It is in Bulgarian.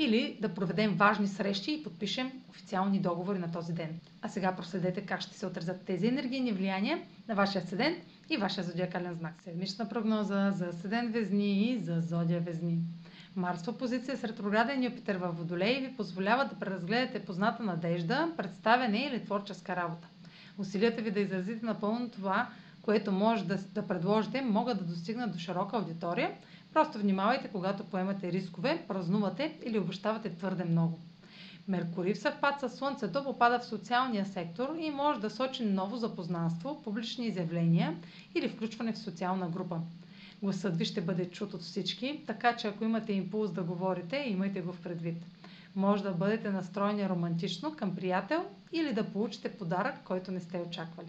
или да проведем важни срещи и подпишем официални договори на този ден. А сега проследете как ще се отразят тези енергийни влияния на вашия седент и вашия зодиакален знак. Седмична прогноза за седент Везни и за зодия Везни. Марс в опозиция с ретрограден Юпитер във Водолей ви позволява да преразгледате позната надежда, представяне или творческа работа. Усилията ви да изразите напълно това, което може да, да предложите, могат да достигнат до широка аудитория. Просто внимавайте, когато поемате рискове, празнувате или обещавате твърде много. Меркурий в съвпад с Слънцето попада в социалния сектор и може да сочи ново запознанство, публични изявления или включване в социална група. Гласът ви ще бъде чут от всички, така че ако имате импулс да говорите, имайте го в предвид. Може да бъдете настроени романтично към приятел или да получите подарък, който не сте очаквали.